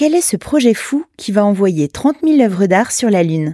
Quel est ce projet fou qui va envoyer 30 000 œuvres d'art sur la Lune?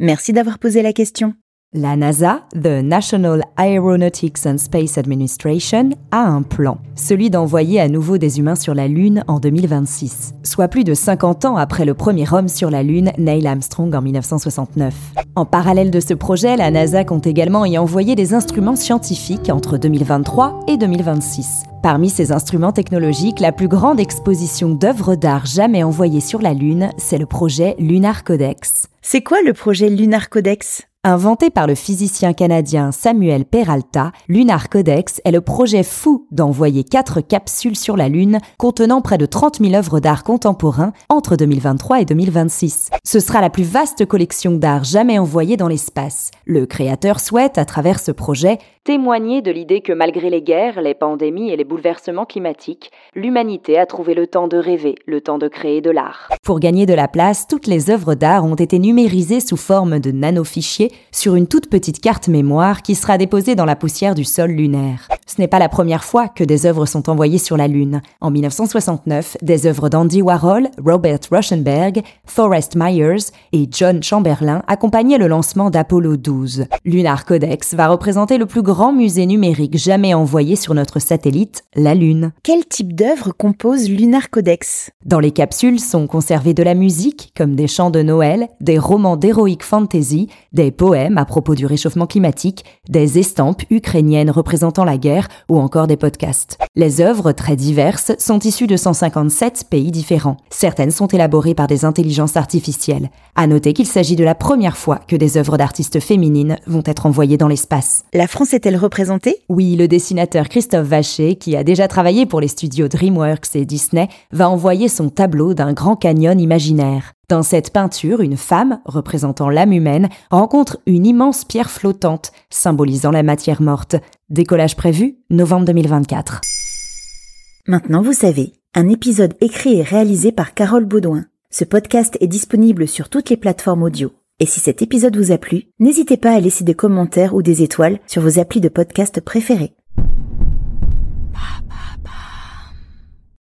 Merci d'avoir posé la question. La NASA, the National Aeronautics and Space Administration, a un plan, celui d'envoyer à nouveau des humains sur la Lune en 2026, soit plus de 50 ans après le premier homme sur la Lune, Neil Armstrong en 1969. En parallèle de ce projet, la NASA compte également y envoyer des instruments scientifiques entre 2023 et 2026. Parmi ces instruments technologiques, la plus grande exposition d'œuvres d'art jamais envoyées sur la Lune, c'est le projet Lunar Codex. C'est quoi le projet Lunar Codex? Inventé par le physicien canadien Samuel Peralta, Lunar Codex est le projet fou d'envoyer quatre capsules sur la Lune contenant près de 30 000 œuvres d'art contemporains entre 2023 et 2026. Ce sera la plus vaste collection d'art jamais envoyée dans l'espace. Le créateur souhaite, à travers ce projet, témoigner de l'idée que malgré les guerres, les pandémies et les bouleversements climatiques, l'humanité a trouvé le temps de rêver, le temps de créer de l'art. Pour gagner de la place, toutes les œuvres d'art ont été numérisées sous forme de nanofichiers sur une toute petite carte mémoire qui sera déposée dans la poussière du sol lunaire. Ce n'est pas la première fois que des œuvres sont envoyées sur la Lune. En 1969, des œuvres d'Andy Warhol, Robert Rauschenberg, Forrest Myers et John Chamberlain accompagnaient le lancement d'Apollo 12. Lunar Codex va représenter le plus grand musée numérique jamais envoyé sur notre satellite, la Lune. Quel type d'œuvre compose Lunar Codex? Dans les capsules sont conservées de la musique, comme des chants de Noël, des romans d'heroic fantasy, des poèmes à propos du réchauffement climatique, des estampes ukrainiennes représentant la guerre ou encore des podcasts. Les œuvres, très diverses, sont issues de 157 pays différents. Certaines sont élaborées par des intelligences artificielles. À noter qu'il s'agit de la première fois que des œuvres d'artistes féminines vont être envoyées dans l'espace. La France est-elle représentée? Oui, le dessinateur Christophe Vacher, qui a déjà travaillé pour les studios DreamWorks et Disney, va envoyer son tableau d'un grand canyon imaginaire. Dans cette peinture, une femme, représentant l'âme humaine, rencontre une immense pierre flottante, symbolisant la matière morte. Décollage prévu, novembre 2024. Maintenant vous savez, un épisode écrit et réalisé par Carole Baudouin. Ce podcast est disponible sur toutes les plateformes audio. Et si cet épisode vous a plu, n'hésitez pas à laisser des commentaires ou des étoiles sur vos applis de podcast préférés.